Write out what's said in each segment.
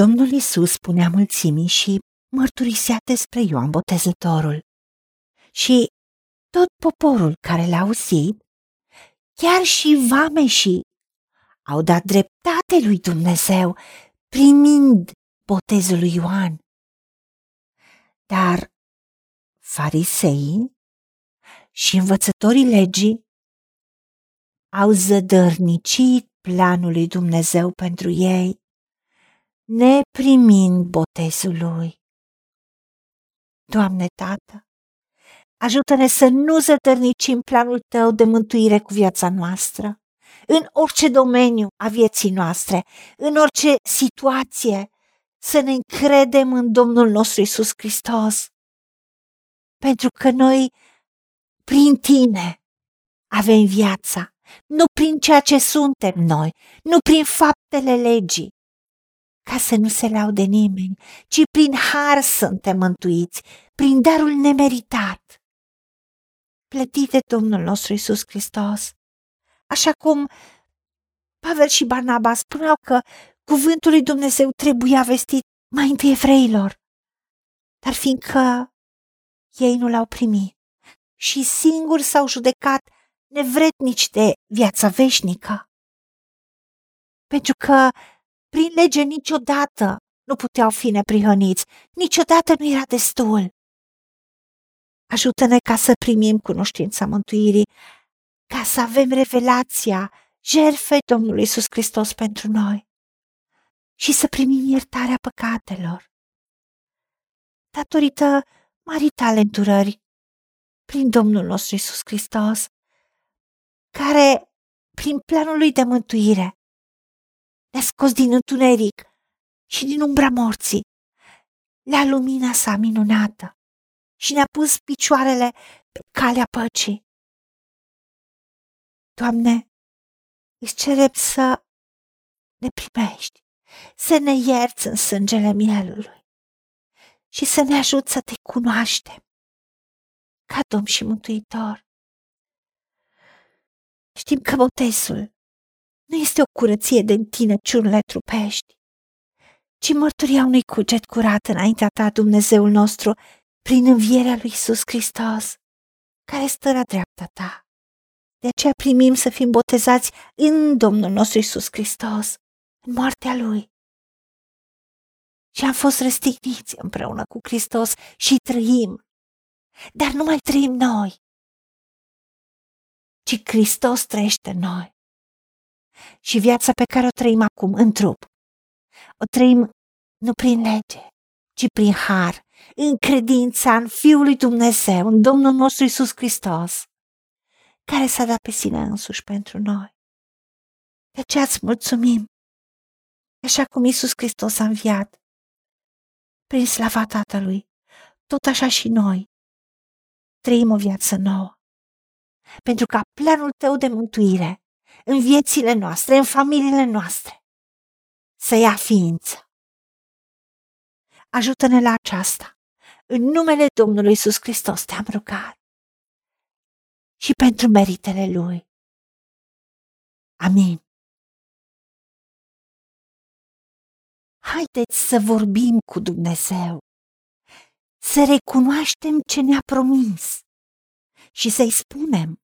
Domnul Isus spunea mulțimii și mărturisea despre Ioan Botezătorul. Și tot poporul care l-a auzit, chiar și vameșii, au dat dreptate lui Dumnezeu, primind botezul lui Ioan. Dar fariseii și învățătorii legii au zădărnicit planul lui Dumnezeu pentru ei, neprimind botezul lui. Doamne Tată, ajută-ne să nu zădărnicim planul Tău de mântuire cu viața noastră, în orice domeniu a vieții noastre, în orice situație, să ne încredem în Domnul nostru Isus Hristos. Pentru că noi, prin Tine, avem viața, nu prin ceea ce suntem noi, nu prin faptele legii, ca să nu se laude nimeni, ci prin har suntem mântuiți, prin darul nemeritat, plătit de Domnul nostru Isus Hristos. Așa cum Pavel și Barnaba spuneau că cuvântul lui Dumnezeu trebuia vestit mai întâi evreilor, dar fiindcă ei nu l-au primit și singuri s-au judecat nevrednici de viața veșnică. Pentru că prin lege niciodată nu puteau fi neprihăniți, niciodată nu era destul. Ajută-ne ca să primim cunoștința mântuirii, ca să avem revelația jertfei Domnului Iisus Hristos pentru noi și să primim iertarea păcatelor. Datorită marii tale îndurări, prin Domnul nostru Iisus Hristos, care, prin planul lui de mântuire, ne-a scos din întuneric și din umbra morții, la lumina sa minunată și ne-a pus picioarele pe calea păcii. Doamne, îți cerem să ne primești, să ne ierți în sângele mielului și să ne ajut să te cunoaștem ca Domn și Mântuitor. Știm că botezul nu este o curăție de întinăciunile trupești, ci mărturia unui cuget curat înaintea ta, Dumnezeul nostru, prin învierea lui Isus Hristos, care stă la dreapta ta. De aceea primim să fim botezați în Domnul nostru Isus Hristos, în moartea Lui. Și am fost răstigniți împreună cu Hristos și trăim. Dar nu mai trăim noi, ci Hristos trăiește în noi. Și viața pe care o trăim acum în trup, o trăim nu prin lege, ci prin har, în credința în Fiul lui Dumnezeu, în Domnul nostru Isus Hristos, care s-a dat pe sine însuși pentru noi. De aceea îți mulțumim, așa cum Isus Hristos a înviat, prin slava Tatălui, tot așa și noi trăim o viață nouă. Pentru ca planul tău de mântuire în viețile noastre, în familiile noastre, să ia ființă. Ajută-ne la aceasta. În numele Domnului Isus Hristos te-am rugat și pentru meritele Lui. Amin. Haideți să vorbim cu Dumnezeu, să recunoaștem ce ne-a promis și să-i spunem,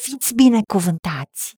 Fiți binecuvântați!